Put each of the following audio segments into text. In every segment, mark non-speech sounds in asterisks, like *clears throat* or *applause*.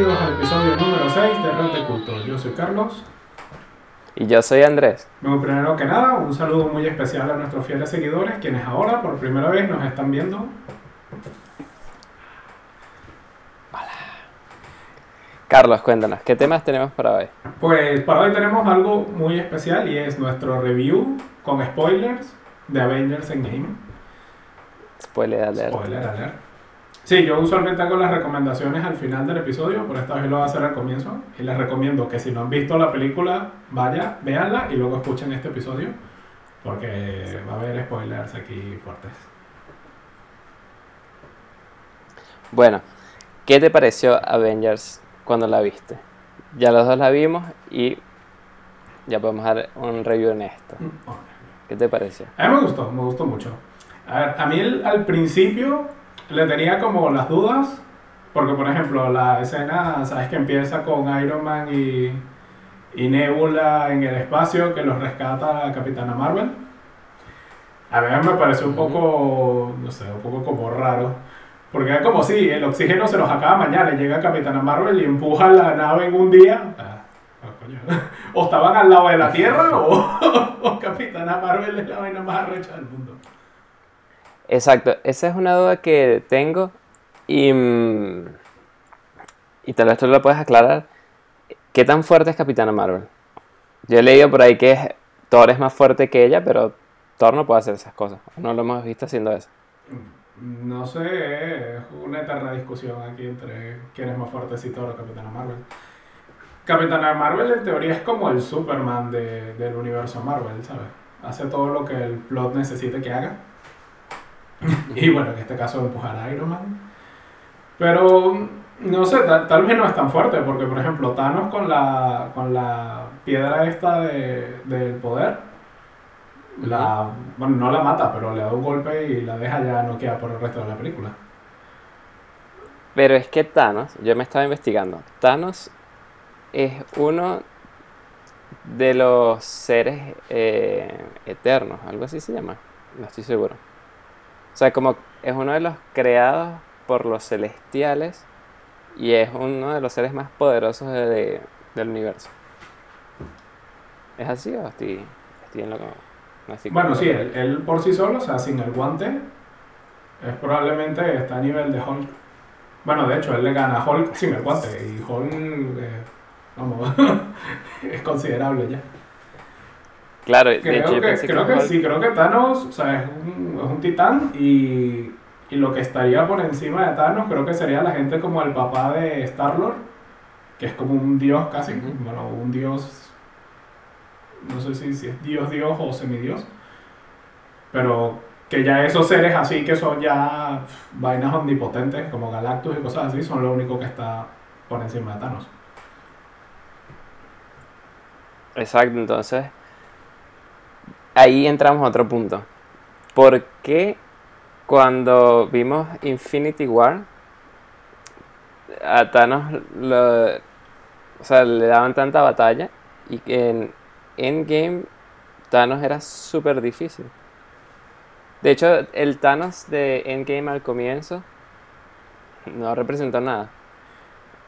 bienvenidos al episodio número 6 de Red de Culto. Yo soy Carlos. Y yo soy Andrés. Bueno, primero que nada, un saludo muy especial a nuestros fieles seguidores, quienes ahora por primera vez nos están viendo. Carlos, cuéntanos, ¿qué temas tenemos para hoy? Pues para hoy tenemos algo muy especial y es nuestro review con spoilers de Avengers Endgame. Spoiler alert. Spoiler alert. Sí, yo usualmente hago las recomendaciones al final del episodio, por esta vez lo voy a hacer al comienzo. Y les recomiendo que si no han visto la película, vaya, véanla y luego escuchen este episodio, porque va a haber spoilers aquí fuertes. Bueno, ¿qué te pareció Avengers cuando la viste? Ya los dos la vimos y ya podemos dar un review en esto. ¿Qué te pareció? A mí me gustó, me gustó mucho. A ver, a mí el- al principio le tenía como las dudas, porque por ejemplo la escena, sabes que empieza con Iron Man y, y Nebula en el espacio que los rescata a Capitana Marvel. A mí me pareció un poco, no sé, un poco como raro. Porque es como si el oxígeno se los acaba mañana y llega Capitana Marvel y empuja la nave en un día. Ah, ah, coño. *laughs* O estaban al lado de la *laughs* Tierra o, *laughs* o Capitana Marvel es la vaina más arrecha del mundo. Exacto, esa es una duda que tengo y, mm, y tal vez tú lo puedes aclarar. ¿Qué tan fuerte es Capitana Marvel? Yo he leído por ahí que Thor es más fuerte que ella, pero Thor no puede hacer esas cosas. No lo hemos visto haciendo eso. No sé, es una eterna discusión aquí entre quién es más fuerte, si Thor o Capitana Marvel. Capitana Marvel en teoría es como el Superman de- del universo Marvel, ¿sabes? Hace todo lo que el plot necesite que haga. *laughs* y bueno, en este caso empujar a Iron Man. Pero no sé, tal, tal vez no es tan fuerte, porque por ejemplo Thanos con la, con la piedra esta de- del poder, la, bueno, no la mata, pero le da un golpe y la deja ya noqueada por el resto de la película. Pero es que Thanos, yo me estaba investigando, Thanos es uno de los seres eh, eternos, algo así se llama, no estoy seguro. O sea, como es uno de los creados por los celestiales y es uno de los seres más poderosos de- de- del universo. ¿Es así o estoy, estoy en lo no estoy Bueno, sí, él por sí solo, o sea, sin el guante, es probablemente está a nivel de Hulk. Bueno, de hecho, él le gana a Hulk sin el guante y Hulk, eh, vamos, *laughs* es considerable ya. Claro, de Creo hecho yo que, pensé creo que sí, creo que Thanos, o sea, es un, es un titán y, y lo que estaría por encima de Thanos creo que sería la gente como el papá de Star-Lord, que es como un dios casi, bueno, un dios, no sé si, si es dios, dios o semidios, pero que ya esos seres así que son ya vainas omnipotentes como Galactus y cosas así, son lo único que está por encima de Thanos. Exacto, entonces ahí entramos a otro punto. ¿Por qué cuando vimos Infinity War a Thanos lo- o sea, le daban tanta batalla y que en Endgame Thanos era súper difícil? De hecho, el Thanos de Endgame al comienzo no representó nada.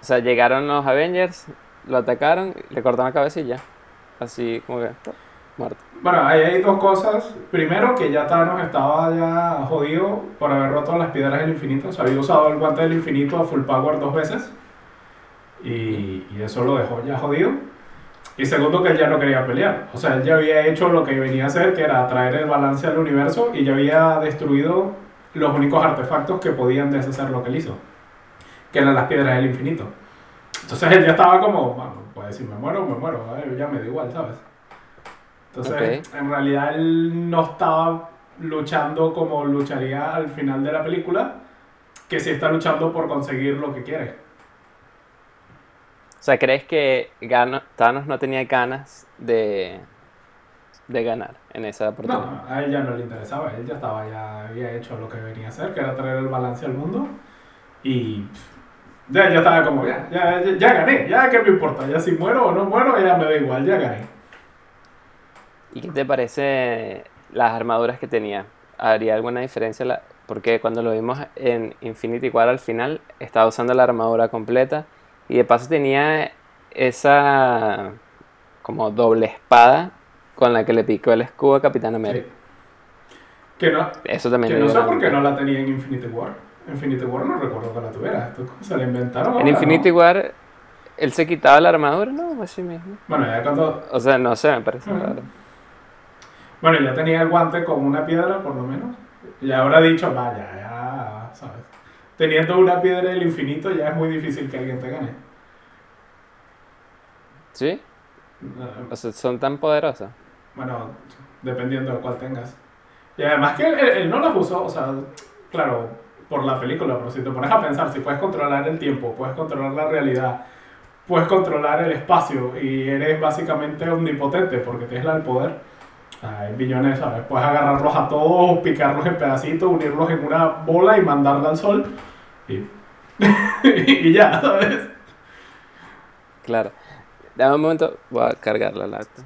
O sea, llegaron los Avengers, lo atacaron, le cortaron la ya. Así como que muerto. Bueno, ahí hay dos cosas. Primero, que ya Thanos estaba ya jodido por haber roto las piedras del infinito. O sea, había usado el guante del infinito a full power dos veces. Y, y eso lo dejó ya jodido. Y segundo, que él ya no quería pelear. O sea, él ya había hecho lo que venía a hacer, que era traer el balance al universo. Y ya había destruido los únicos artefactos que podían deshacer lo que él hizo. Que eran las piedras del infinito. Entonces él ya estaba como, bueno, pues si me muero, me muero. ya me da igual, ¿sabes? Entonces, en realidad él no estaba luchando como lucharía al final de la película, que sí está luchando por conseguir lo que quiere. O sea, ¿crees que Gano- Thanos no tenía ganas de, de ganar en esa oportunidad? No, a él ya no le interesaba, él ya estaba, ya había hecho lo que venía a hacer, que era traer el balance al mundo, y ya, ya estaba como, ya, ya, ya, ya gané, ya que me importa, ya si muero o no muero, ya me da igual, ya gané. ¿Y qué te parece las armaduras que tenía? ¿Habría alguna diferencia? La- Porque cuando lo vimos en Infinity War al final, estaba usando la armadura completa Y de paso tenía esa como doble espada con la que le picó el escudo a Capitán América. Sí. Que no, Eso también que no sé por qué no la tenía en Infinity War. Infinity War no recuerdo que la tuviera. Esto se la inventaron. En Infinity ¿no? War, él se quitaba la armadura, ¿no? Así mismo. Bueno, ya cuando. O sea, no sé, me parece Ujú. raro. Bueno, ya tenía el guante con una piedra, por lo menos. Y habrá dicho, vaya, ya, ¿sabes? Teniendo una piedra del infinito, ya es muy difícil que alguien te gane. ¿Sí? Eh, O sea, son tan poderosas. Bueno, dependiendo de cuál tengas. Y además que él, él- él no las usó, o sea, claro, por la película, pero si te pones a pensar, si puedes controlar el tiempo, puedes controlar la realidad, puedes controlar el espacio y eres básicamente omnipotente porque tienes el poder. Hay billones, ¿sabes? Puedes agarrarlos a todos, picarlos en pedacitos, unirlos en una bola y mandarla al sol. Y, *laughs* y ya, ¿sabes? Claro. Dame un momento, voy a cargar la laptop.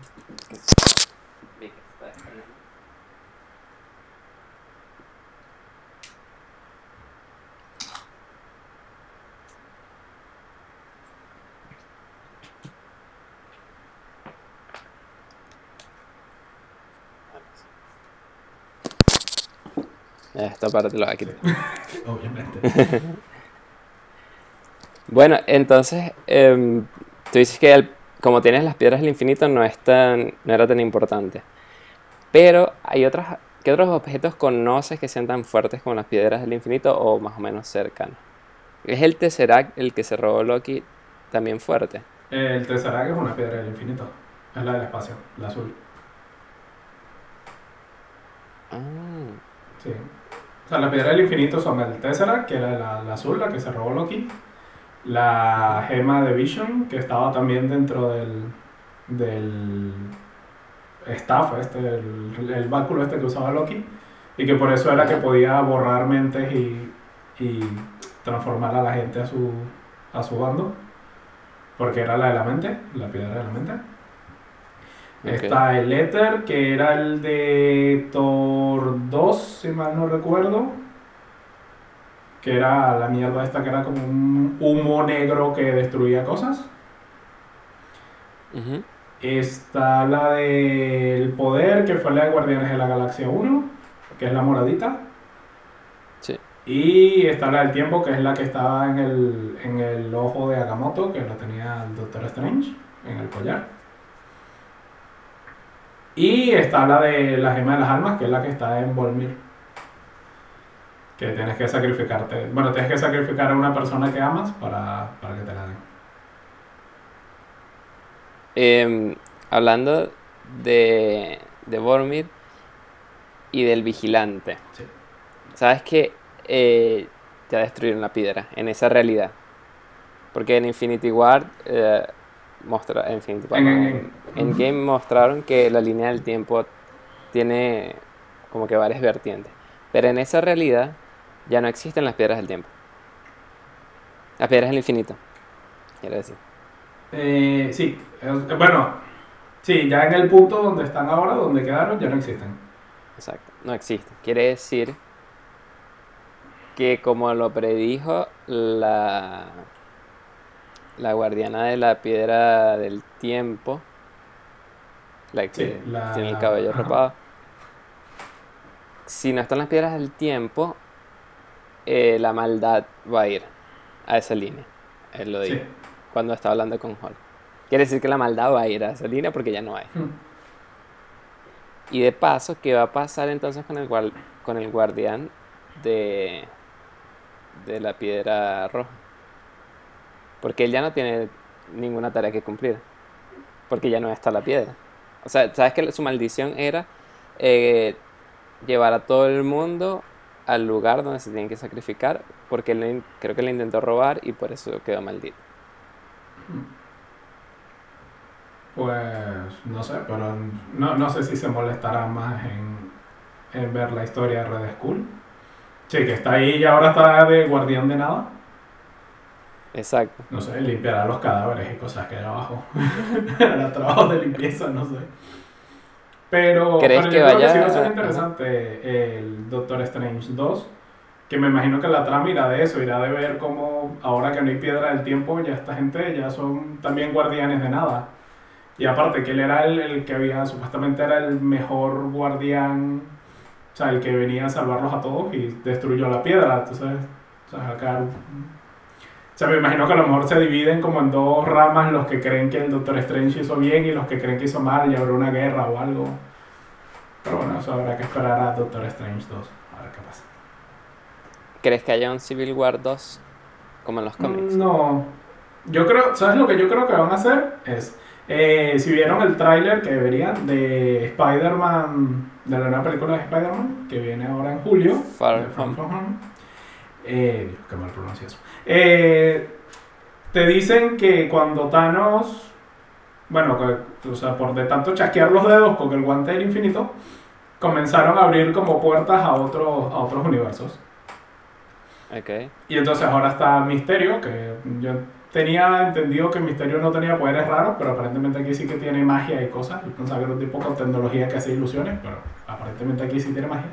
Esta parte lo voy a quitar. *laughs* Obviamente. *laughs* Bueno, entonces, em, tú dices que el- como tienes las piedras del infinito no, es tan, no era tan importante. Pero hay otras, ¿qué otros objetos conoces que sean tan fuertes como las piedras del infinito o más o menos cercanos? ¿Es el Tesseract el que se robó Loki también fuerte? El Tesseract es una piedra del infinito. Es la del espacio, la azul. Ah, Sí. O sea, la piedra del infinito son el Tesseract, que era la, la azul, la que se robó Loki. La gema de Vision, que estaba también dentro del. del. staff, este, el, el báculo este que usaba Loki. Y que por eso era que podía borrar mentes y, y transformar a la gente a su, a su bando. Porque era la de la mente, la piedra de la mente. Está el Ether, que era el de Thor 2, si mal no recuerdo. Que era la mierda esta que era como un humo negro que destruía cosas. Está la del poder, que fue la de Guardianes de la Galaxia 1, que es la moradita. Sí. Y está la del tiempo, que es la que estaba en el, en el ojo de Agamotto, que lo tenía el Doctor Strange, en el collar. Y está la de la gema de las almas, que es la que está en Volmir. Que tienes que sacrificarte. Bueno, tienes que sacrificar a una persona que amas para, para que te la den. Em, hablando de, de Boromir y del vigilante. Sí. ¿Sabes que eh, ya destruyeron la piedra en esa realidad? Porque en Infinity War, eh, mostra, en War, En Endgame mostraron que la línea del tiempo tiene como que varias vertientes. Pero en esa realidad ya no existen las piedras del tiempo. Las piedras del infinito. Quiero decir. Eh, sí, es- bueno, sí, ya en el punto donde están ahora, donde quedaron, ya no existen. Exacto, no existe. Quiere decir que como lo predijo la, la guardiana de la piedra del tiempo, la que Sí, la- tiene el cabello ajá. rapado, si no están las piedras del tiempo, eh, la maldad va a ir a esa línea. Él lo dijo Sí. cuando estaba hablando con Hulk. Quiere decir que la maldad va a ir a esa línea porque ya no hay. Hmm. Y de paso, ¿qué va a pasar entonces con el, con el guardián de, de la piedra roja? Porque él ya no tiene ninguna tarea que cumplir. Porque ya no está la piedra. O sea, ¿sabes que su maldición era eh, llevar a todo el mundo al lugar donde se tienen que sacrificar? Porque creo que le intentó robar y por eso quedó maldito. Pues no sé, pero no, no sé si se molestará más en, en ver la historia de Red Skull. Sí, que está ahí y ahora está de guardián de nada. Exacto. No sé, limpiará los cadáveres y cosas que hay abajo. *laughs* Hará trabajo de limpieza, no sé. Pero, ¿Crees pero que yo creo vaya- sí va a ser interesante el Doctor Strange 2. que me imagino que la trama irá de eso, irá de ver cómo ahora que no hay piedra del tiempo, ya esta gente ya son también guardianes de nada. Y aparte que él era el, el que había, supuestamente era el mejor guardián, o sea, el que venía a salvarlos a todos y destruyó la piedra. Entonces, o sea, acá... O sea, me imagino que a lo mejor se dividen como en dos ramas los que creen que el Doctor Strange hizo bien y los que creen que hizo mal y habrá una guerra o algo. Pero bueno, eso habrá que esperar a Doctor Strange 2, a ver qué pasa. ¿Crees que haya un Civil War 2 como en los cómics? No. Yo creo, ¿sabes lo que yo creo que van a hacer? Es, eh, si vieron el tráiler que deberían de Spider-Man, de la nueva película de Spider-Man, que viene ahora en julio. Far de From From Home. Eh, Dios, qué mal pronuncio eso. Eh, te dicen que cuando Thanos, bueno, que, o sea, por de tanto chasquear los dedos con el guante del infinito, comenzaron a abrir como puertas a otros, a otros universos. Ok. Y entonces ahora está Misterio, que yo tenía entendido que Misterio no tenía poderes raros, pero aparentemente aquí sí que tiene magia y cosas. Yo pensaba que era un tipo con tecnología que hace ilusiones, pero aparentemente aquí sí tiene magia.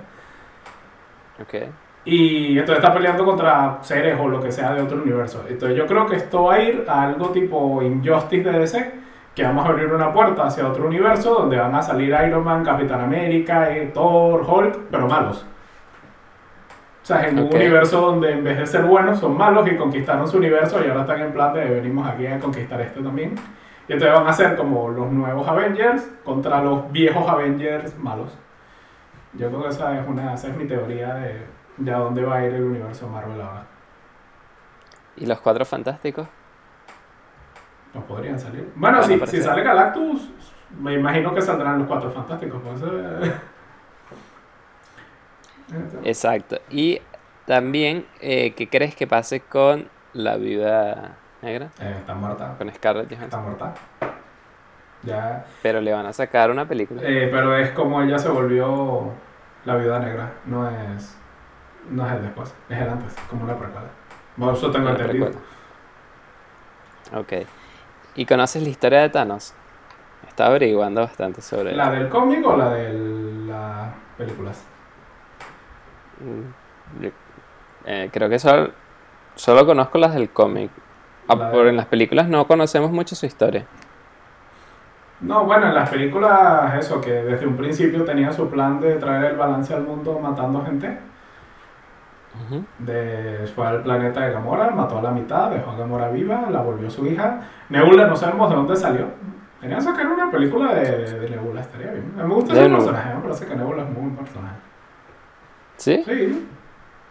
Ok. Y entonces está peleando contra seres o lo que sea de otro universo. Entonces yo creo que esto va a ir a algo tipo Injustice de DC, que vamos a abrir una puerta hacia otro universo donde van a salir Iron Man, Capitán América, eh, Thor, Hulk, pero malos. O sea, en un universo donde en vez de ser buenos son malos y conquistaron su universo y ahora están en plan de venimos aquí a conquistar este también. Y entonces van a ser como los nuevos Avengers contra los viejos Avengers malos. Yo creo que esa es, una, esa es mi teoría de, de a dónde va a ir el universo Marvel ahora. ¿Y los cuatro fantásticos? No podrían salir. Bueno, si, sale Galactus, me imagino que saldrán los cuatro fantásticos. pues, eh. *laughs* Exacto. Y también, eh, ¿qué crees que pase con la viuda negra? Eh, está muerta. Con Scarlett Está Johansson. muerta. Ya. Pero le van a sacar una película. Eh, pero es como ella se volvió la viuda negra. No es. No es el después. Es el antes. Como una precuela. Bueno, eso tengo entendido. Ok. ¿Y conoces la historia de Thanos? Estaba averiguando bastante sobre ¿La del cómic o la de las películas? Mm, yo- eh, creo que solo, solo conozco las del cómic. Ah, La de- en las películas no conocemos mucho su historia. No, bueno, en las películas, eso, que desde un principio tenía su plan de traer el balance al mundo matando gente. Ujú. De, fue al planeta de Gamora, mató a la mitad, dejó a Gamora viva, la volvió su hija. Nebula, no sabemos de dónde salió. Tenían que sacar una película de, de Nebula, estaría bien. Me gusta De ese personaje, me parece que Nebula es muy buen personaje. ¿Sí? Sí,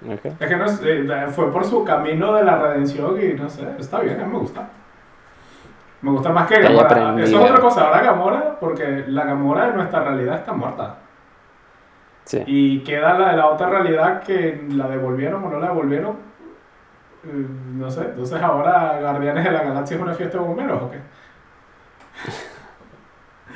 Ok. es que no eh, fue por su camino de la redención y no sé, está bien, a mí me gusta. Me gusta más que Gamora. Eso es otra cosa, ahora Gamora, porque la Gamora de nuestra realidad está muerta. Sí. Y queda la de la otra realidad que la devolvieron o no la devolvieron. Eh, No sé, entonces ahora Guardianes de la Galaxia es una fiesta de bomberos o qué?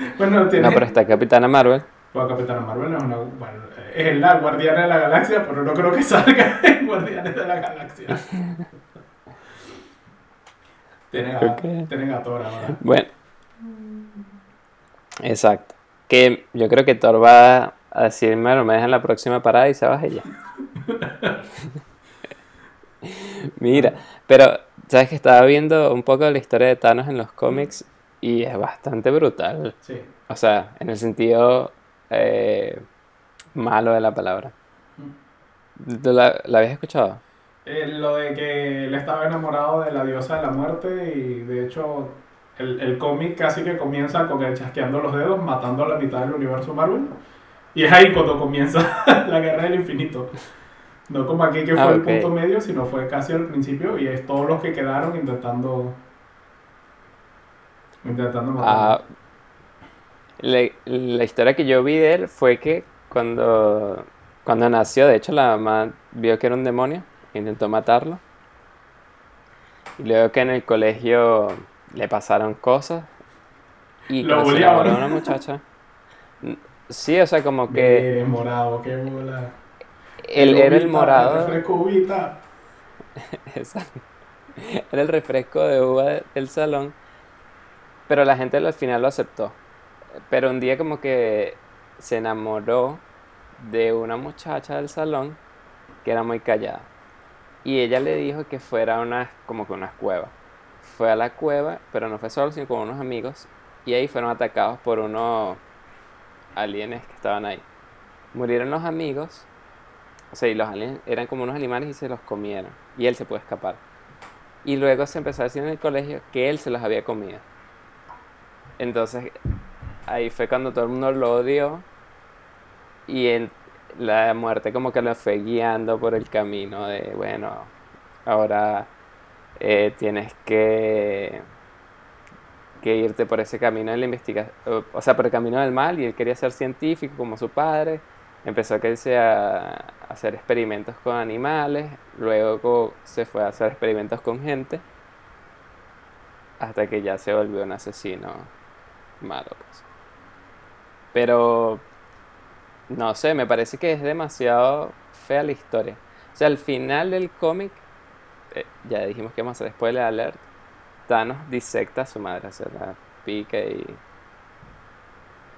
*laughs* bueno, tiene. No, pero está Capitana Marvel. Bueno, Capitana Marvel no es una. Bueno, es la Guardiana de la Galaxia, pero no creo que salga *laughs* en Guardianes de la Galaxia. *laughs* Tienen a, Ok. tienen a Thor ahora. Bueno. Exacto. Que yo creo que Thor va a decirme, me dejan la próxima parada y se baja ella. *laughs* Mira, pero sabes que estaba viendo un poco la historia de Thanos en los cómics y es bastante brutal. Sí. O sea, en el sentido eh, malo de la palabra. ¿Tú la, la habías escuchado? Eh, lo de que él estaba enamorado de la diosa de la muerte y de hecho el, el cómic casi que comienza con él chasqueando los dedos, matando a la mitad del universo Marvel. Y es ahí cuando comienza *laughs* la guerra del infinito. No como aquí que fue Ah, el ok. punto medio, sino fue casi al principio y es todos los que quedaron intentando... Intentando matar. Ah, la, la historia que yo vi de él fue que cuando, cuando nació, de hecho la mamá vio que era un demonio, intentó matarlo. Y luego que en el colegio le pasaron cosas. Y Lo se enamoró una muchacha. Sí, o sea, como que morado, qué bola. él era el morado. refresco uvita. *laughs* Exacto. Era el refresco de uva de- del salón. Pero la gente al final lo aceptó. Pero un día como que se enamoró de una muchacha del salón que era muy callada. Y ella le dijo que fuera una, como que una cueva. Fue a la cueva, pero no fue solo, sino con unos amigos. Y ahí fueron atacados por unos alienes que estaban ahí. Murieron los amigos. O sea, y los aliens eran como unos animales y se los comieron. Y él se pudo escapar. Y luego se empezó a decir en el colegio que él se los había comido. Entonces, ahí fue cuando todo el mundo lo odió. Y la muerte como que lo fue guiando por el camino de, bueno, ahora eh, tienes que, que irte por ese camino de la investigación, o sea, por el camino del mal, y él quería ser científico como su padre. Empezó a, a hacer experimentos con animales, luego se fue a hacer experimentos con gente, hasta que ya se volvió un asesino malo. Pues. Pero no sé, me parece que es demasiado fea la historia. O sea, al final del cómic, eh, ya dijimos que vamos a hacer spoiler alert, Thanos disecta a su madre, o sea, la pica y...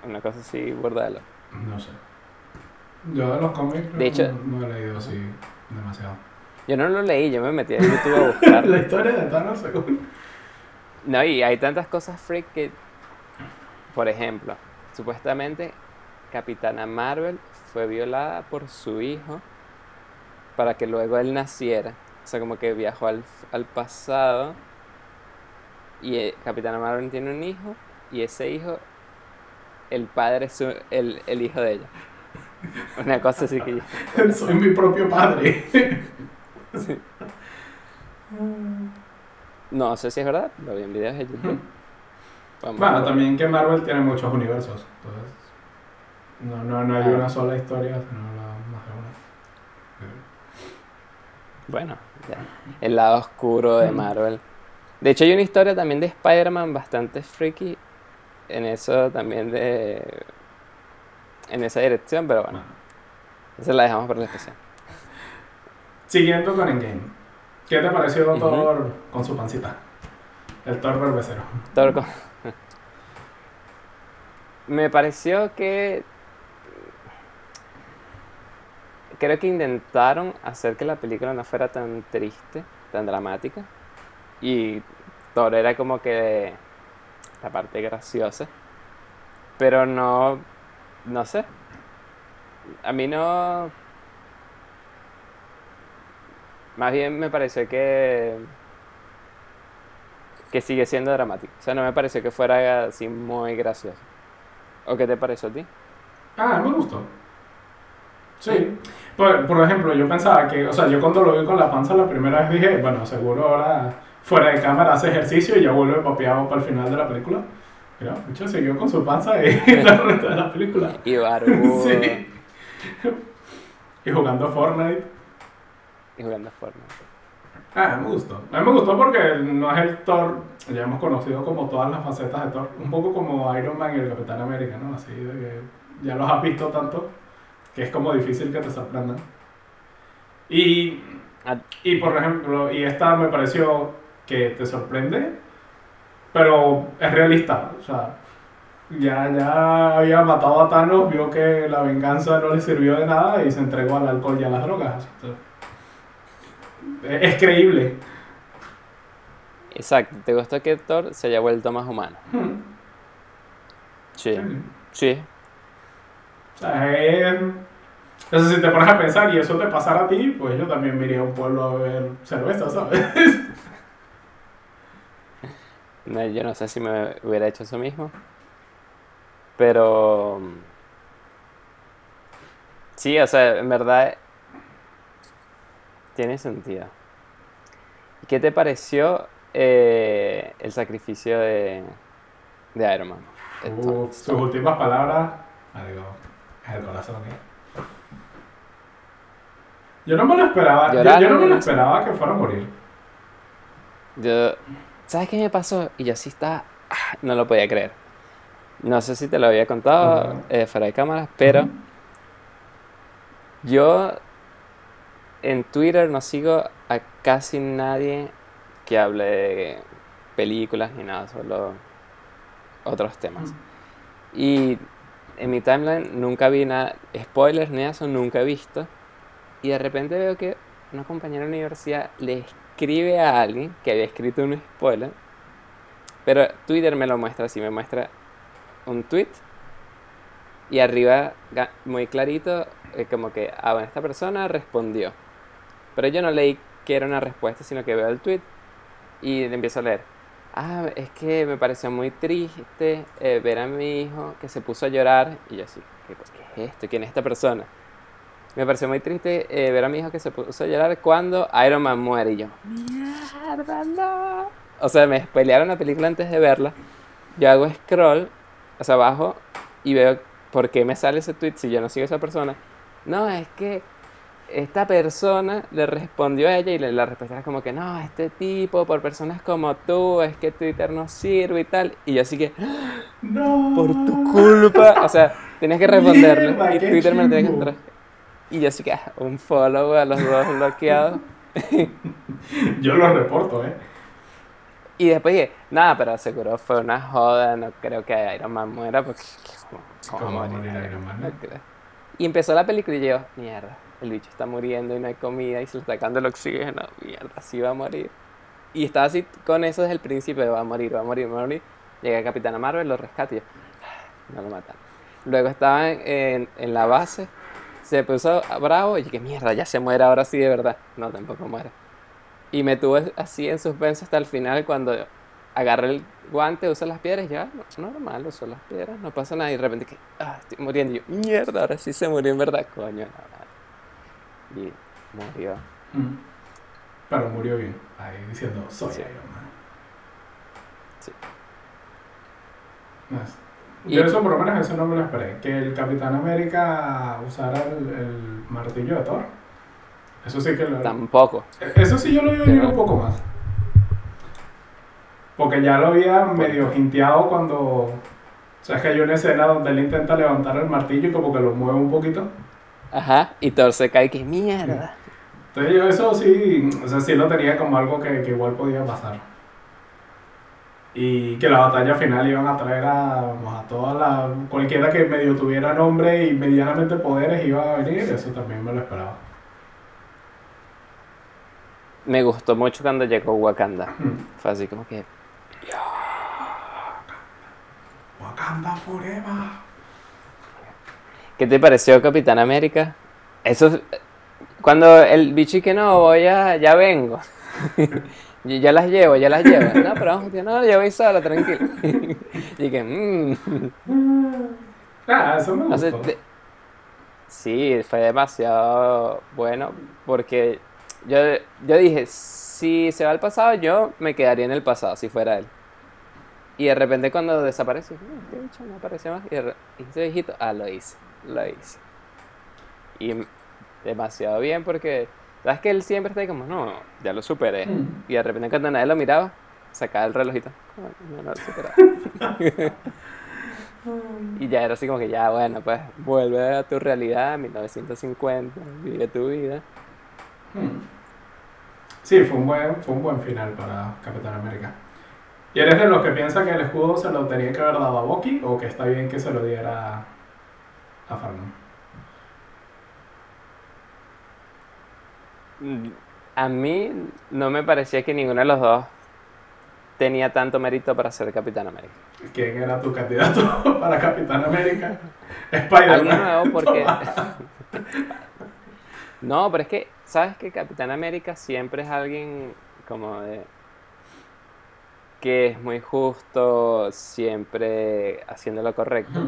Una cosa así, bordalo. No sé. Yo de los cómics de hecho, no, he leído así demasiado. Yo no lo leí, yo me metí a YouTube a *laughs* buscar. la historia de Thanos, según. No, y hay tantas cosas freak que, por ejemplo, supuestamente Capitana Marvel fue violada por su hijo para que luego él naciera. O sea, como que viajó al, pasado y eh, Capitana Marvel tiene un hijo y ese hijo, el padre es el, hijo de ella. Una cosa así que... *laughs* Soy mi propio padre. No sé si es verdad, lo vi en videos de YouTube. bueno, también que Marvel tiene muchos universos. Entonces no, no, no hay ah. una sola historia, sino más de una. Bueno, el lado oscuro de Marvel. De hecho, hay una historia también de Spider-Man bastante freaky en eso también de. en esa dirección, pero bueno. Esa la dejamos para la especial. Siguiendo con Endgame. ¿Qué te pareció Thor con su pancita? El Thor berbecero. Thor con... Me pareció que creo que intentaron hacer que la película no fuera tan triste, tan dramática. Y Thor era como que la parte graciosa. Pero no, no sé. A mí no... Más bien me pareció que... Que sigue siendo dramático. O sea, no me pareció que fuera así muy gracioso. ¿O qué te pareció a ti? Ah, me gustó. Sí. Por, por, ejemplo, yo pensaba que, o sea, yo cuando lo vi con la panza la primera vez dije, bueno, seguro ahora fuera de cámara hace ejercicio y ya vuelve papeado para el final de la película. Pero, mucho siguió con su panza y *laughs* la resto de la película. Y barbudo. *laughs* sí. Y jugando Fortnite. Y jugando Fortnite. Ah, me gustó. A mí me gustó porque no es el Thor, ya hemos conocido como todas las facetas de Thor, un poco como Iron Man y el Capitán América, ¿no? Así de que ya los has visto tanto que es como difícil que te sorprendan. Y, y por ejemplo, y esta me pareció que te sorprende, pero es realista. O sea, ya, ya había matado a Thanos, vio que la venganza no le sirvió de nada y se entregó al alcohol y a las drogas. es, creíble. Exacto, ¿te gustó que Thor se haya vuelto más humano? Hmm. Sí. Sí. O sea, es entonces, si te pones a pensar y eso te pasara a ti, pues yo también me iría a un pueblo a beber cerveza, ¿sabes? *laughs* No, yo no sé si me hubiera hecho eso mismo. Pero. Sí, o sea, en verdad. Tiene sentido. ¿Y qué te pareció eh, el sacrificio de, de Iron Man? sus últimas palabras. El corazón, ¿eh? Yo no me lo esperaba. Yo, no me lo esperaba que fuera a morir. Yo, ¿sabes qué me pasó? Y yo sí estaba, ah, no lo podía creer. No sé si te lo había contado eh, fuera de cámaras, pero yo en Twitter no sigo a casi nadie que hable de películas ni nada, solo otros temas. Y en mi timeline nunca vi nada, spoilers ni eso, nunca he visto. Y de repente veo que una compañera de la universidad le escribe a alguien que había escrito un spoiler. Pero Twitter me lo muestra así, me muestra un tweet y arriba muy clarito eh, como que, ah, bueno, esta persona respondió. Pero yo no leí que era una respuesta, sino que veo el tweet y le empiezo a leer. Ah, es que me pareció muy triste eh, ver a mi hijo que se puso a llorar. Y yo así, ¿qué, qué es esto? ¿Quién es esta persona? Me pareció muy triste eh, ver a mi hijo que se puso a llorar cuando Iron Man muere. Y yo, mierda, no. O sea, me spoilearon la película antes de verla. Yo hago scroll hacia abajo y veo por qué me sale ese tweet si yo no sigo a esa persona. No, es que esta persona le respondió a ella y le- la respuesta era como que no, este tipo, por personas como tú, es que Twitter no sirve y tal. Y yo así que, No. por tu culpa. O sea, tenías que responderle. Y Twitter me lo tenía que entrar. Y yo así que, ah, un follow a los dos bloqueados. *laughs* Yo lo reporto, ¿eh? Y después dije, nada, pero seguro fue una joda, no creo que Iron Man muera porque... ¿Cómo, cómo ¿Cómo va a morir Iron Man, no? No creo. Y empezó la película y yo, mierda, el bicho está muriendo y no hay comida y se le está sacando el oxígeno, mierda, así va a morir. Y estaba así con eso desde el principio, va a morir, va a morir, va a morir. Llega Capitana Marvel, lo rescata y yo, "Ah, no lo matan. Luego estaba en, en- en la base, se puso bravo y dije, mierda, ya se muere ahora sí de verdad. No, tampoco muere. Y me tuve así en suspenso hasta el final cuando agarré el guante, usé las piedras ya, no, normal, uso las piedras, no pasa nada. Y de repente que, ah, estoy muriendo. Y yo, mierda, ahora sí se murió en verdad, coño. no, no. Y murió. Mm. Pero murió bien. Ahí diciendo, soy Sí. Iron Man. Sí. Más. Yo eso por lo menos eso no me lo esperé. Que el Capitán América usara el, el martillo de Thor. Eso sí que lo... Tampoco. Eso sí yo lo vi venir un poco más. Porque ya lo había medio hinteado cuando... O sea, es que hay una escena donde él intenta levantar el martillo y como que lo mueve un poquito. Ajá, y Thor se cae, que mierda. Entonces yo eso sí, o sea, sí lo tenía como algo que, que igual podía pasar. Y que la batalla final iban a traer a, a toda la... Cualquiera que medio tuviera nombre y medianamente poderes iba a venir, eso también me lo esperaba. Me gustó mucho cuando llegó Wakanda. Fue así como que, Wakanda Forever. ¿qué te pareció Capitán América? Eso, es- cuando el bicho que no, voy a, ya vengo. *laughs* Yo ya las llevo, ya las llevo. No, pero vamos, no, yo voy sola, tranquilo. *laughs* y que, mmm. Ah, eso me No sí, fue demasiado bueno porque yo, yo dije, si se va al pasado, yo me quedaría en el pasado si fuera él. Y de repente cuando desaparece, "Mm, este no apareció más. Y, de y ese viejito, ah, lo hice, lo hice. Y demasiado bien porque, ¿sabes que él siempre está ahí como, no, ya lo superé. Mm. Y de repente cuando nadie lo miraba, sacaba el relojito. "Coño, no, no lo he superado". *laughs* Y ya era así como que ya, bueno, pues vuelve a tu realidad, 1950, vive tu vida. Hmm. Sí, fue un buen, fue un buen final para Capitán América. ¿Y eres de los que piensa que el escudo se lo tenía que haber dado a Bucky o que está bien que se lo diera a Falcon? A mí no me parecía que ninguno de los dos tenía tanto mérito para ser Capitán América. ¿Quién era tu candidato *laughs* para Capitán América? Spider-Man. nuevo porque... *laughs* No, pero es que, ¿sabes que Capitán América siempre es alguien como de... que es muy justo, siempre haciendo lo correcto.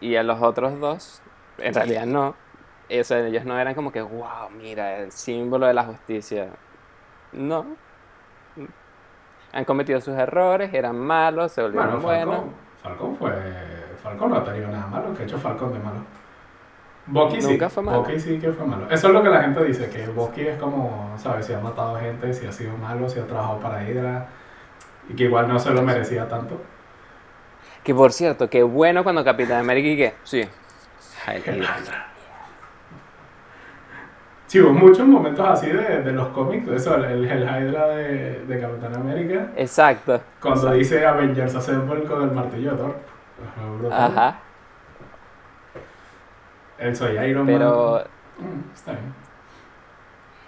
Y a los otros dos, en realidad no. O sea, ellos no eran como que, wow, mira, el símbolo de la justicia. No. Han cometido sus errores, eran malos, se volvieron Bueno, buenos. Falcon, Falcon fue. Falcon no ha tenido nada malo. que ha hecho Falcon de malo? Bucky sí. Nunca fue malo. Bucky sí que fue malo. Eso es lo que la gente dice: que Bucky es como, ¿sabes? Si ha matado gente, si ha sido malo, si ha trabajado para Hydra. Y que igual no se lo merecía tanto. Que por cierto, qué bueno cuando Capitán América y que, sí. Hydra. Sí, hubo muchos momentos así de, de los cómics. Eso, el, el Hydra de, de Capitán América. Exacto. Cuando exacto. dice Avengers Assemble con el martillo de Thor. Ajá. El soy Iron Man. Pero Mm, está bien.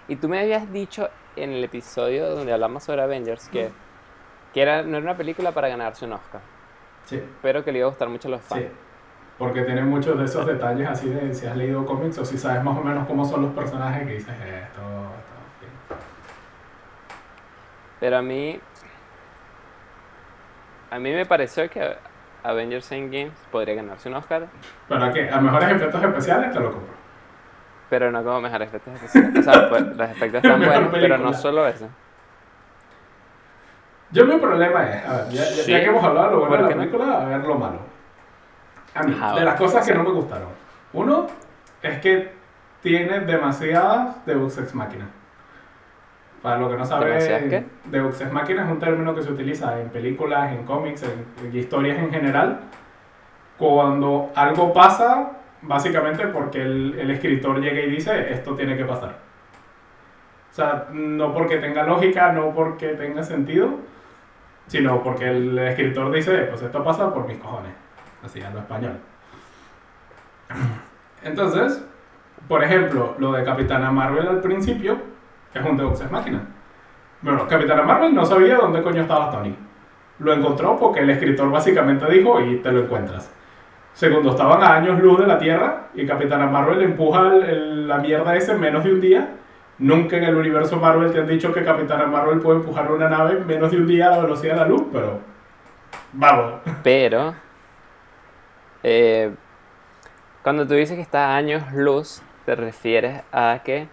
Y tú me habías dicho en el episodio donde hablamos sobre Avengers que, que era, no era una película para ganarse un Oscar, Sí, pero que le iba a gustar mucho a los fans. sí. Porque tiene muchos de esos detalles así de si has leído cómics o si sabes más o menos cómo son los personajes que dices "Eh, esto, esto. bien". Pero a mí. A mí me pareció que Avengers Endgame podría ganarse un Oscar, Pero a que a mejores efectos especiales te lo compro. pero no como mejor efectos especiales. O sea, *laughs* pues, los efectos están buenos, pero no solo eso. Yo mi problema es, a ver, ya, ya- Sí. ya que hemos hablado lo bueno de ¿Por la qué no? película, a ver lo malo. A mí, Ajá, de las cosas que no me gustaron. Uno, es que tiene demasiadas Deus Ex Machina. Para lo que no sabe. Deus Ex Machina es un término que se utiliza en películas, en cómics, en, en historias en general. Cuando algo pasa, básicamente porque el, el escritor llega y dice, esto tiene que pasar. O sea, no porque tenga lógica, no porque tenga sentido, sino porque el escritor dice, pues esto pasa por mis cojones, así en español. Entonces, por ejemplo, lo de Capitana Marvel al principio es un Deus Ex Máquina. Bueno, Capitana Marvel no sabía dónde coño estaba Tony. Lo encontró porque el escritor básicamente dijo y te lo encuentras. Segundo, estaban a años luz de la Tierra y Capitana Marvel empuja el- la mierda ese en menos de un día. Nunca en el universo Marvel te han dicho que Capitana Marvel puede empujar una nave en menos de un día a la velocidad de la luz, pero vamos. Pero, eh, cuando tú dices que está a años luz, te refieres a que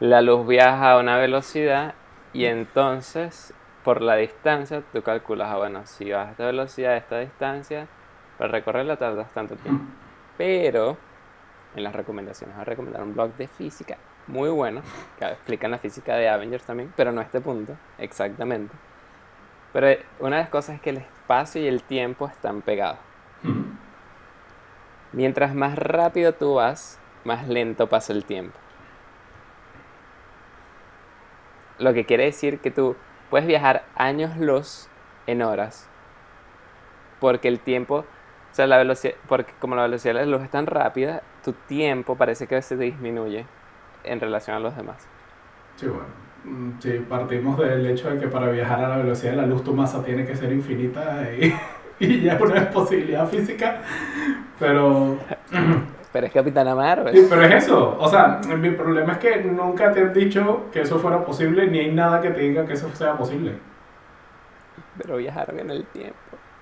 la luz viaja a una velocidad y entonces, por la distancia, tú calculas, ah, bueno, si vas a esta velocidad, a esta distancia, para recorrerla tardas tanto tiempo. Pero, en las recomendaciones, voy a recomendar un blog de física muy bueno, que explican la física de Avengers también, pero no a este punto, exactamente. Pero eh, una de las cosas es que el espacio y el tiempo están pegados. Mientras más rápido tú vas, más lento pasa el tiempo. Lo que quiere decir que tú puedes viajar años luz en horas. Porque el tiempo, o sea, la velocidad, porque como la velocidad de la luz es tan rápida, tu tiempo parece que se disminuye en relación a los demás. Sí, bueno. Mm, Sí, partimos del hecho de que para viajar a la velocidad de la luz tu masa tiene que ser infinita y, *laughs* y ya es una posibilidad física, pero, Pero es Capitana Marvel. sí, pero es eso. O sea, mi problema es que nunca te han dicho que eso fuera posible ni hay nada que te diga que eso sea posible. Pero viajaron en el tiempo.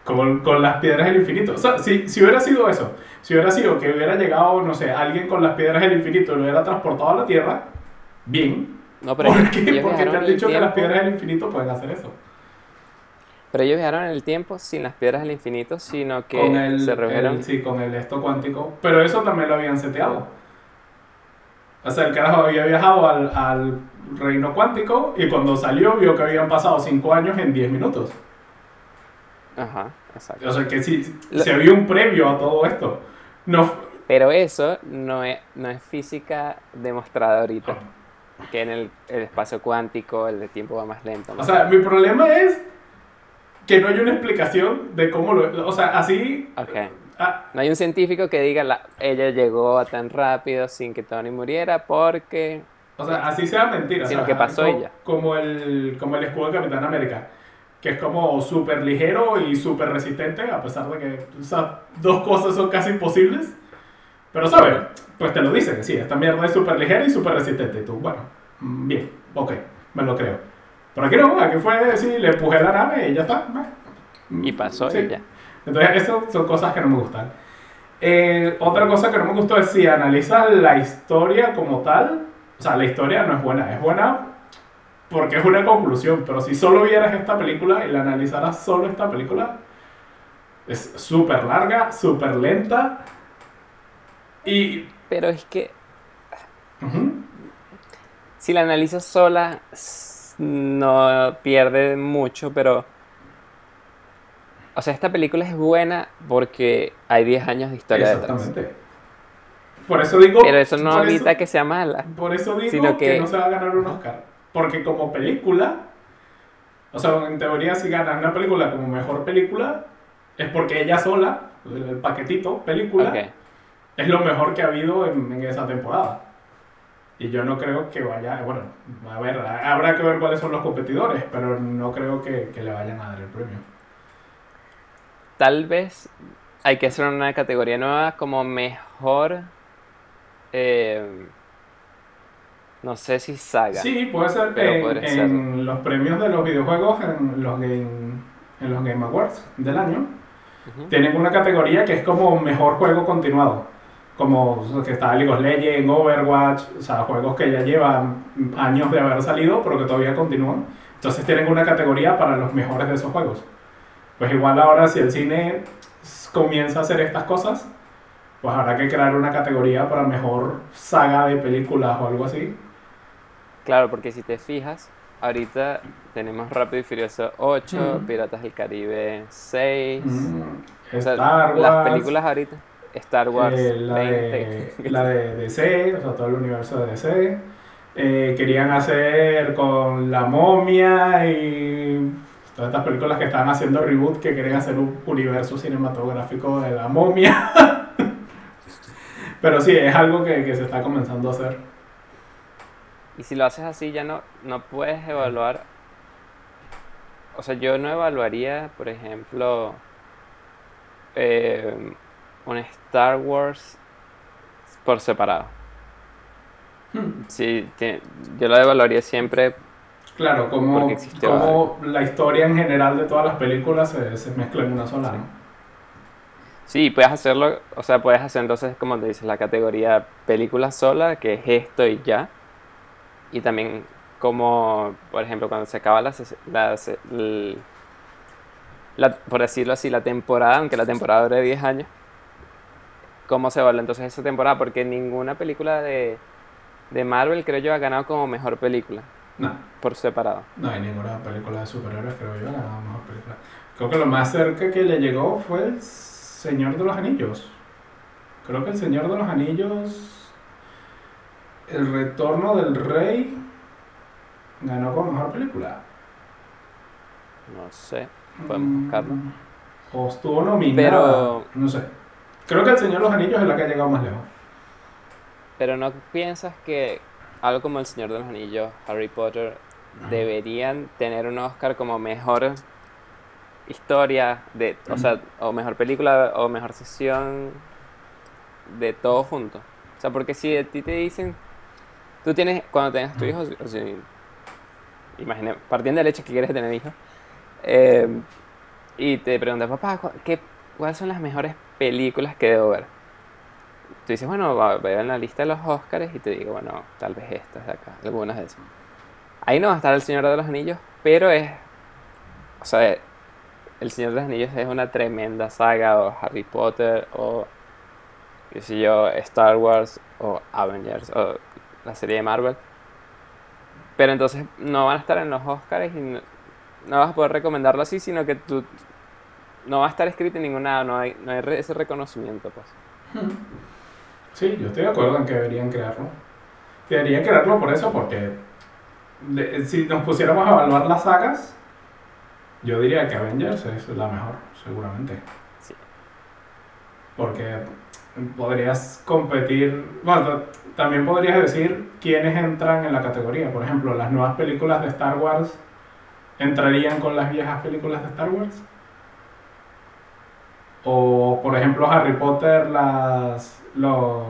Con, con las piedras del infinito. O sea, si, si hubiera sido eso, si hubiera sido que hubiera llegado, no sé, alguien con las piedras del infinito y lo hubiera transportado a la Tierra, bien. No, pero ¿Por qué? Porque te han dicho que las piedras del infinito pueden hacer eso. Pero ellos viajaron en el tiempo sin las piedras del infinito, sino que con el, se reunieron. el- sí, con el esto cuántico. Pero eso también lo habían seteado. O sea, el carajo había viajado al, al reino cuántico y cuando salió vio que habían pasado 5 años en 10 minutos. Ajá, exacto. O sea, que sí, Lo- se había un previo a todo esto. No, Pero eso no es, no es física demostrada ahorita. Que en el, el espacio cuántico el tiempo va más lento. o más- sea, mi problema es que no hay una explicación de cómo lo... O sea, así... Ok. ah, No hay un científico que diga la, ella llegó tan rápido sin que Tony muriera porque... O sea, así sea mentira. Sino o sea, que pasó como, ella. Como el, como el escudo de Capitán América. Que es como súper ligero y súper resistente, a pesar de que esas dos cosas son casi imposibles. Pero, ¿sabes? Pues te lo dicen, sí, esta mierda es súper ligera y súper resistente. Y tú, bueno, mm, bien, ok, me lo creo. Pero aquí no, aquí fue, sí, le empujé la nave y ya está. Y pasó Sí. y ya. Entonces, eso son cosas que no me gustan. Eh, otra cosa que no me gustó es si analizas la historia como tal, o sea, la historia no es buena, es buena porque es una conclusión, pero si solo vieras esta película y la analizaras solo esta película, es súper larga, súper lenta y... Pero es que ujú, si la analizas sola no pierde mucho, pero... O sea, esta película es buena porque hay 10 años de historia detrás. exactamente. Por eso digo... Pero eso no evita que sea mala. Por eso digo Sino que... que- no se va a ganar un Oscar. Porque como película, o sea, en teoría si ganas una película como mejor película, es porque ella sola, el paquetito película, es lo mejor que ha habido en, en esa temporada. Y yo no creo que vaya, bueno, a ver, habrá que ver cuáles son los competidores, pero no creo que, que le vayan a dar el premio. Tal vez hay que hacer una categoría nueva como mejor... Eh, no sé si saga. Sí, puede ser. en, los premios de los videojuegos, en los Game, en los Game Awards del año, tienen una categoría que es como mejor juego continuado. Como que está League of Legends, Overwatch, o sea, juegos que ya llevan años de haber salido, pero que todavía continúan. Entonces tienen una categoría para los mejores de esos juegos. Pues igual ahora si el cine comienza a hacer estas cosas, pues habrá que crear una categoría para mejor saga de películas o algo así. Claro, porque si te fijas, ahorita tenemos Rápido y Furioso 8, Piratas del Caribe 6, las películas ahorita, Star Wars eh, la, De, *laughs* la de DC, o sea, todo el universo de DC. Eh, querían hacer con La Momia y todas estas películas que estaban haciendo reboot que querían hacer un universo cinematográfico de La Momia. *laughs* Pero sí, es algo que, que se está comenzando a hacer. Y si lo haces así ya no, no puedes evaluar. O sea, yo no evaluaría, por ejemplo, eh, un Star Wars por separado. Hmm. Sí, yo lo evaluaría siempre. Claro, como, como la historia en general de todas las películas se, se mezcla en una sola, ¿no? Sí, puedes hacerlo, o sea, puedes hacer entonces, como te dices, la categoría película sola, que es esto y ya y también como, por ejemplo, cuando se acaba la, la, por decirlo así, la temporada, aunque la temporada dure 10 años, ¿cómo se vale entonces esa temporada? Porque ninguna película de, de Marvel, creo yo, ha ganado como mejor película. No. Por separado. No hay ninguna película de superhéroes, creo yo, ha ganado mejor película. Creo que lo más cerca que le llegó fue El Señor de los Anillos. Creo que El Señor de los Anillos el retorno del rey ganó como mejor película. No sé, podemos mm, buscarlo. O estuvo nominado. No sé. Creo que El Señor de los Anillos es la que ha llegado más lejos. Pero no piensas que algo como El Señor de los Anillos, Harry Potter, deberían tener un Oscar como mejor historia, de, o sea, o mejor película, o mejor sesión, de todo junto. O sea, porque si a ti te dicen Tú tienes, cuando tengas tu hijo, o sea, imagine, partiendo de leche que quieres tener hijo, eh, y te preguntas, papá, ¿qué, ¿cuáles son las mejores películas que debo ver? Tú dices, bueno, veo en la lista de los Oscars y te digo, bueno, tal vez estas de acá, algunas de esas. Ahí no va a estar El Señor de los Anillos, pero es, o sea, El Señor de los Anillos es una tremenda saga, o Harry Potter, o, qué sé yo, Star Wars, o Avengers, o la serie de Marvel. Pero entonces no van a estar en los Oscars y no, vas a poder recomendarlo así, sino que tú no va a estar escrito en ninguna, no hay, no hay ese reconocimiento, pues. *laughs* Sí, yo estoy de acuerdo en que deberían crearlo. Deberían crearlo por eso, porque si nos pusiéramos a evaluar las sagas, yo diría que Avengers es la mejor, seguramente. Sí. Porque podrías competir, bueno, también podrías decir quiénes entran en la categoría. Por ejemplo, las nuevas películas de Star Wars entrarían con las viejas películas de Star Wars. O, por ejemplo, Harry Potter, las. Los.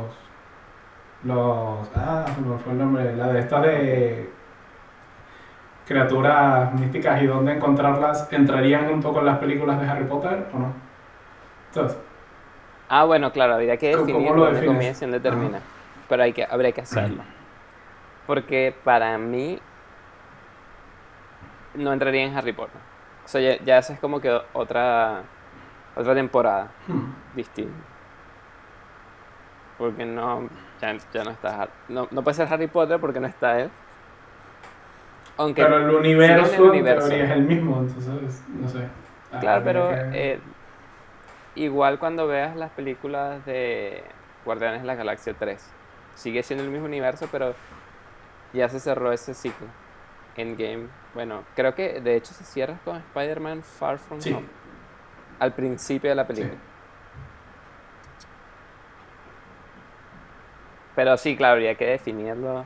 Los. Ah, no fue el nombre. La de estas de. Criaturas místicas y dónde encontrarlas, ¿entrarían junto con las películas de Harry Potter o no? Entonces. Ah, bueno, claro, habría que definir dónde comienza y determina. Pero hay que, habría que hacerlo. Porque para mí no entraría en Harry Potter. O sea, ya, ya esa es como que otra otra temporada distinta. Porque no, ya, no está no, no puede ser Harry Potter porque no está él. Aunque pero el universo, es el mismo, entonces no sé. Claro, pero eh, igual cuando veas las películas de Guardianes de la Galaxia 3, sigue siendo el mismo universo, pero ya se cerró ese ciclo. Endgame, bueno, creo que de hecho se cierra con Spider-Man Far From Home. Al principio de la película. Pero sí, claro, habría que definirlo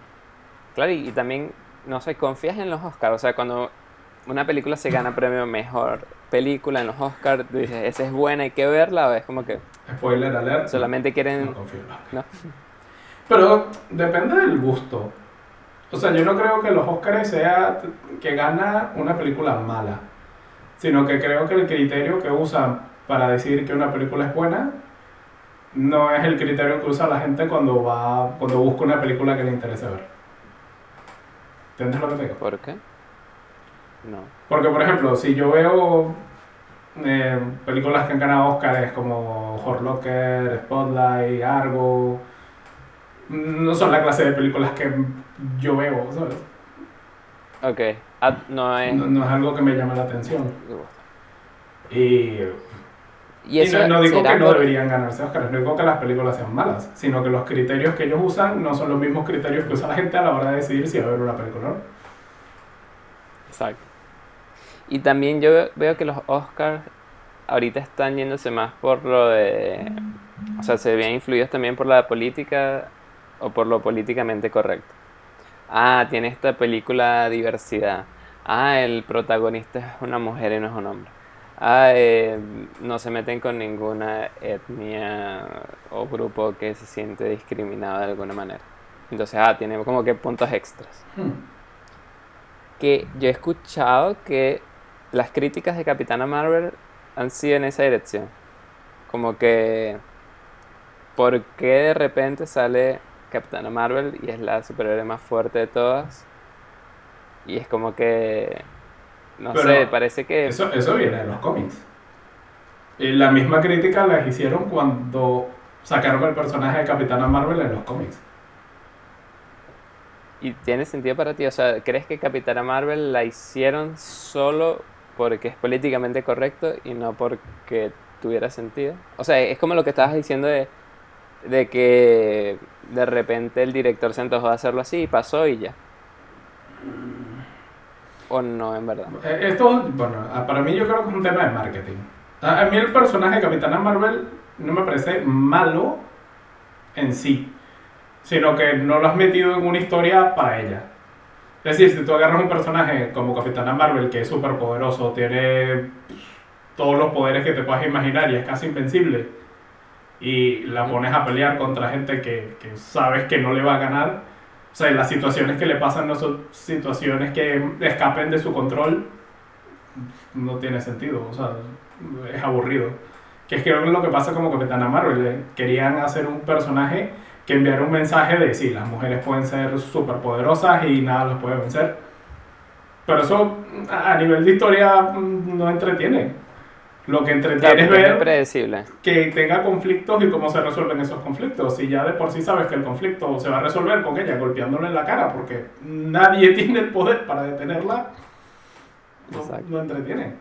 Claro, y, y también, no sé, confías en los Oscars. O sea, cuando una película se gana premio mejor película en los Oscars, tú dices, esa es buena, hay que verla, o es como que Spoiler alert. solamente quieren. No confío en los Oscars. No. Pero depende del gusto. O sea, yo no creo que los Oscars sea que gana una película mala, sino que creo que el criterio que usan para decir que una película es buena no es el criterio que usa la gente cuando va cuando busca una película que le interese ver. ¿Entiendes lo que te digo? ¿Por qué? No. Porque, por ejemplo, si yo veo eh, películas que han ganado Oscars como Hurt Locker, Spotlight, Argo, no son la clase de películas que yo veo, ¿sabes? Ok. Ah, no es. No, no es algo que me llame la atención. Y, Y y eso no, no digo que no por- deberían ganarse Oscars, no digo que las películas sean malas, sino que los criterios que ellos usan no son los mismos criterios que usa la gente a la hora de decidir si va a ver una película o no. Exacto. Y también yo veo- que los Oscars ahorita están yéndose más por lo de... O sea, se vean influidos también por la política o por lo políticamente correcto. Ah, tiene esta película diversidad. Ah, el protagonista es una mujer y no es un hombre. Ah, eh, no se meten con ninguna etnia o grupo que se siente discriminado de alguna manera. Entonces, ah, tiene como que puntos extras Hmm. que yo he escuchado que las críticas de Capitana Marvel han sido en esa dirección. Como que, ¿por qué de repente sale Capitana Marvel y es la superhéroe más fuerte de todas? Y es como que, no Pero sé, parece que... Eso, eso viene de los cómics. Y la misma crítica las hicieron cuando sacaron el personaje de Capitana Marvel en los cómics. ¿Y tiene sentido para ti? O sea, ¿crees que Capitana Marvel la hicieron solo porque es políticamente correcto y no porque tuviera sentido? O sea, es como lo que estabas diciendo de, de que de repente el director se antojó de hacerlo así y pasó y ya. ¿O no, en verdad? Eh, Esto, bueno, ah, para mí yo creo que es un tema de marketing. A a mí el personaje de Capitana Marvel no me parece malo en sí, sino que no lo has metido en una historia para ella. Es decir, si tú agarras un personaje como Capitana Marvel, que es súper poderoso, tiene todos los poderes que te puedas imaginar y es casi invencible, y la pones a pelear contra gente que, que sabes que no le va a ganar, o sea, las situaciones que le pasan no son situaciones que escapen de su control, no tiene sentido, o sea, es aburrido. Que es que lo que pasa como Capitana Marvel, querían hacer un personaje que enviara un mensaje de sí, las mujeres pueden ser súper poderosas y nada las puede vencer. Pero eso a a nivel de historia mm, no entretiene. Lo que entretiene es ver predecible. que tenga conflictos y cómo se resuelven esos conflictos. Si ya de por sí sabes que el conflicto se va a resolver con ella golpeándole en la cara porque nadie *laughs* tiene el poder para detenerla, no, Exacto. no entretiene.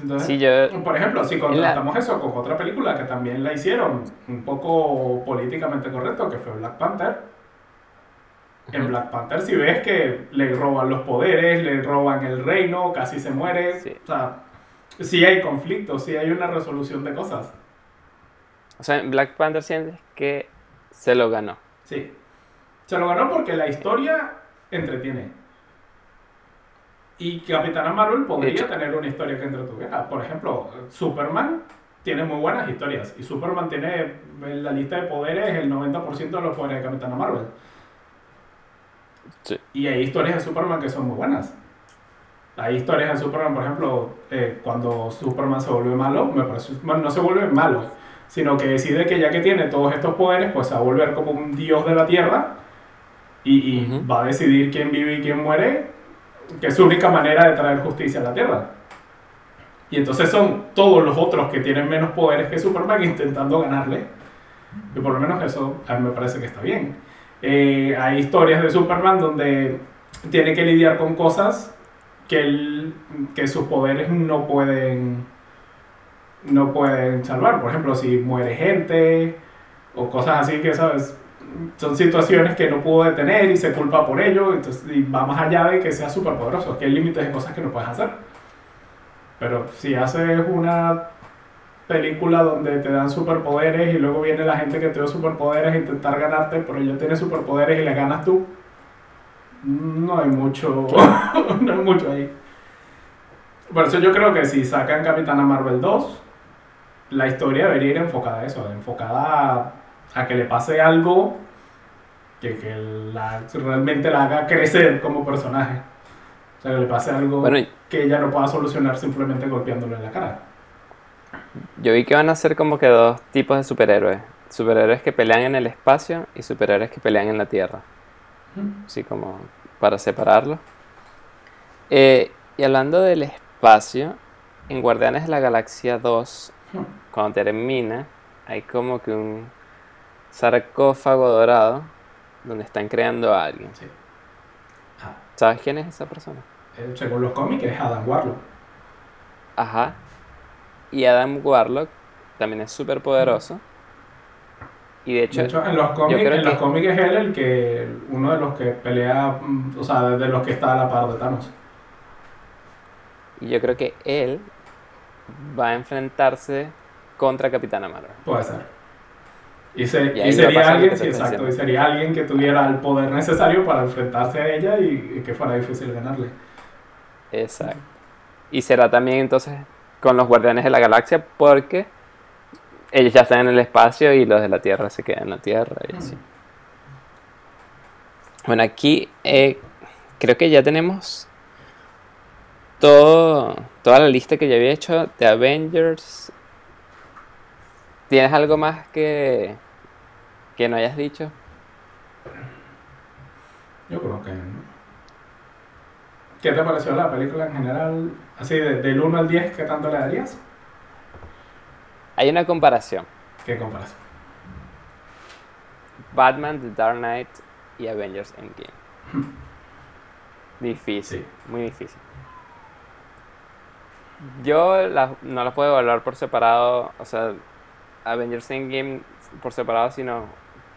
Entonces, Sí, yo... por ejemplo, si contrastamos eso con otra película que también la hicieron un poco políticamente correcto, que fue Black Panther. En. Black Panther si ves que le roban los poderes, le roban el reino, casi se muere. Sí. O sea, sí hay conflictos, sí hay una resolución de cosas. O sea, en Black Panther sientes que se lo ganó. Sí. Se lo ganó porque la historia entretiene. Y Capitana Marvel podría tener una historia que entretuviera. Por ejemplo, Superman tiene muy buenas historias. Y Superman tiene en la lista de poderes el 90% de los poderes de Capitana Marvel. Sí. Y hay historias de Superman que son muy buenas. Hay historias de Superman, por ejemplo, eh, cuando Superman se vuelve malo, me parece, bueno, no se vuelve malo, sino que decide que ya que tiene todos estos poderes, pues se va a volver como un dios de la tierra y, y Ujú. va a decidir quién vive y quién muere, que es su única manera de traer justicia a la tierra. Y entonces son todos los otros que tienen menos poderes que Superman *laughs* intentando ganarle. Y por lo menos eso a mí me parece que está bien. Eh, hay historias de Superman donde tiene que lidiar con cosas que, él- que sus poderes no pueden no pueden salvar. Por ejemplo, si muere gente o cosas así que, ¿sabes? Son situaciones que no pudo detener y se culpa por ello. Entonces, y va más allá de que sea súper poderoso. Que hay límites de cosas que no puedes hacer. Pero si haces una película donde te dan superpoderes y luego viene la gente que te da superpoderes a intentar ganarte, pero ella tiene superpoderes y le ganas tú. No hay mucho, *laughs* no hay mucho ahí. Por eso yo creo que si sacan Capitana Marvel 2, la historia debería ir enfocada a eso, enfocada a, a que le pase algo que, que la, realmente la haga crecer como personaje. O sea, que le pase algo Bueno, que ella no pueda solucionar simplemente golpeándolo en la cara. Yo vi que van a ser como que dos tipos de superhéroes. Superhéroes que pelean en el espacio y superhéroes que pelean en la Tierra. Así como para separarlos. Eh, y hablando del espacio, en Guardianes de la Galaxia 2, cuando termina, hay como que un sarcófago dorado donde están creando a alguien. Sí. Ah, ¿Sabes quién es esa persona? eh, según los cómics es Adam Warlock. Ajá. Y Adam Warlock también es súper poderoso. Y de hecho, De hecho, en los cómics, en los cómics es él el que, uno de los que pelea, mm, o sea, de los que está a la par de Thanos. y yo creo que él va a enfrentarse contra Capitana Marvel. Puede ser. Y, se- sería alguien, sí, exacto, y sería alguien que tuviera el poder necesario para enfrentarse a ella y, y que fuera difícil ganarle. Exacto. Y será también entonces con los Guardianes de la Galaxia porque ellos ya están en el espacio y los de la Tierra se quedan en la Tierra y así. Bueno, aquí eh, creo que ya tenemos todo, toda la lista que ya había hecho de Avengers. ¿Tienes algo más que, que no hayas dicho? Yo creo que no. ¿Qué te pareció la película en general? Así, de- del 1 al 10, ¿qué tanto le darías? Hay una comparación. ¿Qué comparación? Batman, The Dark Knight y Avengers Endgame. *laughs* Difícil, Sí. muy difícil. Yo la- no las puedo evaluar por separado, o sea, Avengers Endgame por separado, sino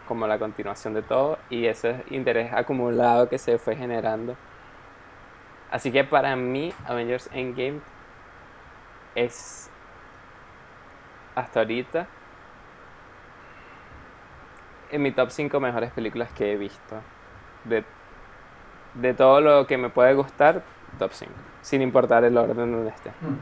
como la continuación de todo y ese interés acumulado que se fue generando. Así que para mí, Avengers Endgame es hasta ahorita en mi top 5 mejores películas que he visto. De, de todo lo que me puede gustar, top 5. Sin importar el orden donde esté. Hmm.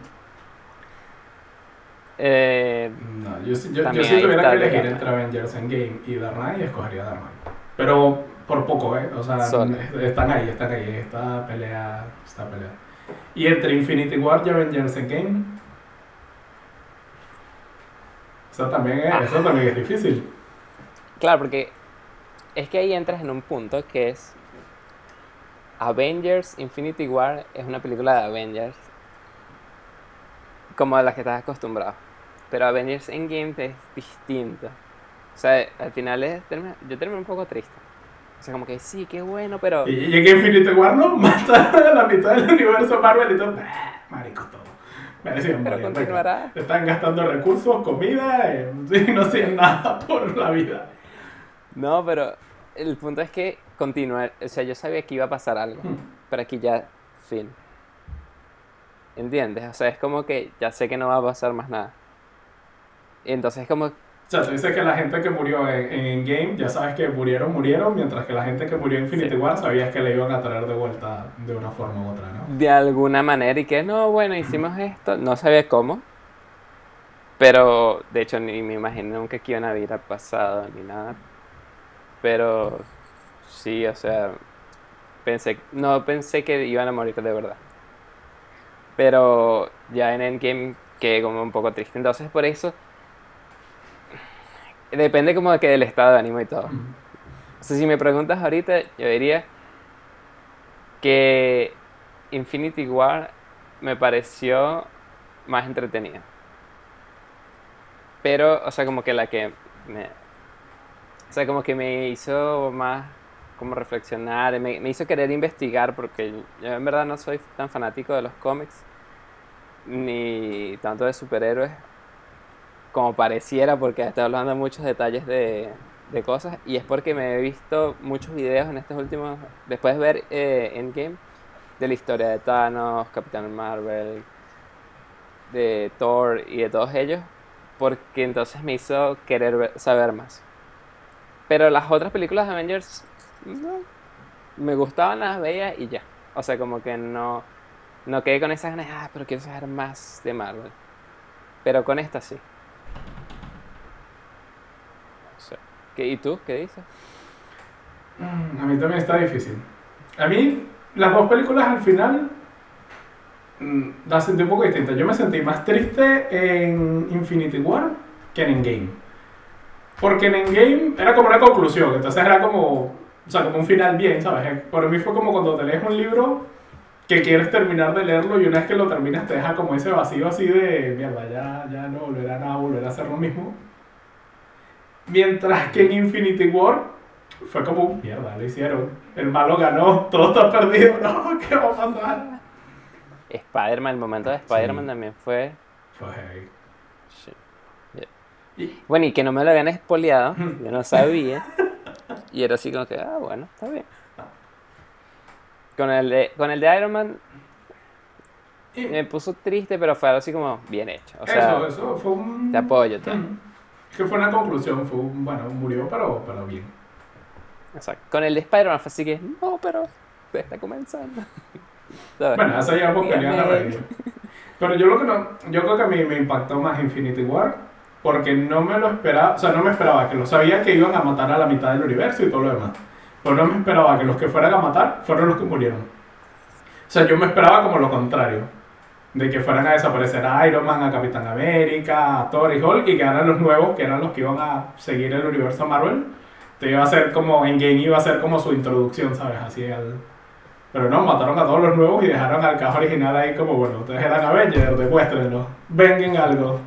Eh, No, yo, yo, yo si tuviera que elegir entre Avengers Endgame y Dark Knight, escogería Dark Knight. Pero por poco, ¿eh? O sea, est- están ahí, están ahí. Esta pelea, esta pelea. Y entre Infinity War y Avengers Endgame, eso también es, eso también es difícil. claro, porque es que ahí entras en un punto que es Avengers Infinity War es una película de Avengers como a las que estás acostumbrado. Pero Avengers Endgame es distinto. O sea, al final es, yo termino un poco triste. Sea, como que sí, qué bueno, pero... Y, y en Infinity War no, *laughs* matan a la mitad del universo Marvel y todo. "Bah, Marico, todo. Merecían Pero morir, continuará. Están gastando recursos, comida, eh, *laughs* y no hacen nada por la vida. No, pero el punto es que continuar, o sea, yo sabía que iba a pasar algo, Hmm. pero aquí ya, fin. ¿Entiendes? O sea, es como que ya sé que no va a pasar más nada. Entonces es como, O sea, tú dices que la gente que murió en, en Endgame, ya sabes que murieron, murieron, mientras que la gente que murió en Infinity Sí. War sabías que le iban a traer de vuelta de una forma u otra, ¿no? de alguna manera, y que no, bueno, hicimos esto, no sabía cómo, pero de hecho ni me imaginé nunca que iban a ir al pasado ni nada. Pero sí, o sea, pensé, no pensé que iban a morir de verdad. Pero ya en Endgame quedé como un poco triste. Entonces por eso depende como de que del estado de ánimo y todo. O sea, si me preguntas ahorita, yo diría que Infinity War me pareció más entretenida. Pero, o sea, como que la que me... O sea, como que me hizo más como reflexionar, me, me hizo querer investigar porque yo en verdad no soy tan fanático de los cómics ni tanto de superhéroes como pareciera porque estoy hablando de muchos detalles de, de cosas y es porque me he visto muchos videos en estos últimos, después de ver eh, Endgame, de la historia de Thanos, Capitán Marvel, de Thor y de todos ellos, porque entonces me hizo querer saber más. Pero las otras películas de Avengers, no, me gustaban las veía y ya. O sea, como que no, no quedé con esas ganas, ah, pero quiero saber más de Marvel. Pero con esta sí. ¿Qué, ¿Y tú? ¿Qué dices? Mm, A mí también está difícil. A mí, las dos películas al final mm, las sentí un poco distintas. Yo me sentí más triste en Infinity War que en Endgame. Porque en Endgame era como una conclusión, entonces era como, o sea, como un final bien, ¿sabes? Para mí fue como cuando te lees un libro que quieres terminar de leerlo y una vez que lo terminas te deja como ese vacío así de, mierda, ya, ya no volverá a nada, volverá a hacer lo mismo. Mientras que en Infinity War fue como, mierda, lo hicieron. El malo ganó, todo está perdido, *laughs* no, ¿qué va a pasar? Spider-Man, el momento de Spider-Man Sí. también fue... Fue heavy. sí. Y- Bueno, y que no me lo habían espoleado, yo no sabía. Y era así como que, ah, bueno, está bien. Con el de, con el de Iron Man y- me puso triste, pero fue algo así como bien hecho. O sea, eso, eso fue un... te apoyo, te-. Es que fue una conclusión, fue un, bueno, murió, pero, pero bien. exacto. Con el de Spider-Man fue así que, no, pero está comenzando. *laughs* ¿Sabes? Bueno, eso ya vamos peleando a reír. Pero yo lo que no, yo creo que a mí me impactó más Infinity War porque no me lo esperaba, o sea, no me esperaba que lo sabía que iban a matar a la mitad del universo y todo lo demás. Pero no me esperaba que los que fueran a matar fueron los que murieron. O sea, yo me esperaba como lo contrario. De que fueran a desaparecer a Iron Man, a Capitán América, a Thor y Hulk y que eran los nuevos, que eran los que iban a seguir el universo Marvel. Te iba a ser como, en Game iba a ser como su introducción, ¿sabes? Así al, pero no, mataron a todos los nuevos y dejaron al caja original ahí como, bueno, ustedes eran Avengers, demuéstrenlo. Vengan algo.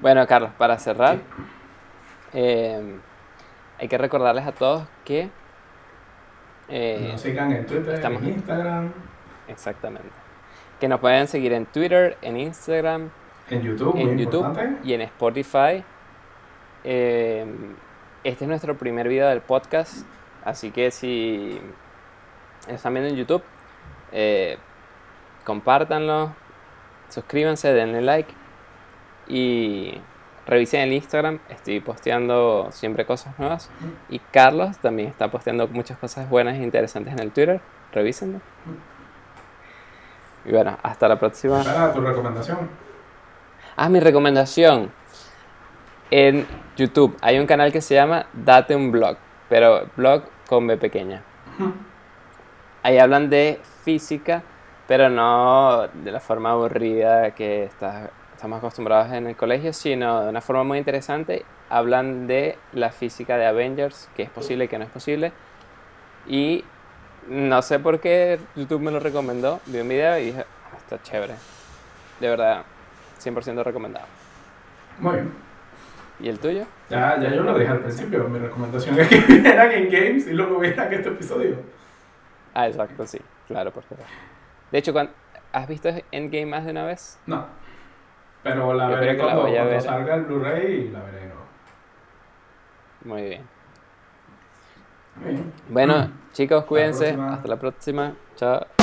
Bueno, Carlos, para cerrar, eh, hay que recordarles a todos que... eh, Nos sigan en Twitter, estamos en Instagram, Exactamente. Que nos pueden seguir en Twitter, en Instagram, en YouTube, en YouTube importante. y en Spotify. Eh, este es nuestro primer video del podcast, así que si están viendo en YouTube, eh, compártanlo, suscríbanse, denle like y revisen el Instagram, estoy posteando siempre cosas nuevas y Carlos también está posteando muchas cosas buenas e interesantes en el Twitter, revísenlo. Y bueno, hasta la próxima. Espera, tu recomendación. Ah, mi recomendación. En YouTube hay un canal que se llama Date un blog, pero blog con B pequeña. Ahí hablan de física, pero no de la forma aburrida que está- estamos acostumbrados en el colegio, sino de una forma muy interesante. Hablan de la física de Avengers, que es posible y que no es posible. Y no sé por qué YouTube me lo recomendó. Vi un video y dije, "Ah, está chévere. De verdad, 100% recomendado. Muy bien. ¿Y el tuyo? Ya, ya yo lo dije al principio. Mi recomendación es que *laughs* vieran en Games y luego vieran este episodio. Ah, exacto, sí. Claro, por favor. De hecho, ¿has visto Endgame más de una vez? No. Pero la Yo veré la cuando, salga el Blu-ray y la veré nuevo. Muy bien. Muy bien. Bueno, *clears throat* chicos, cuídense. Hasta la próxima. Chao.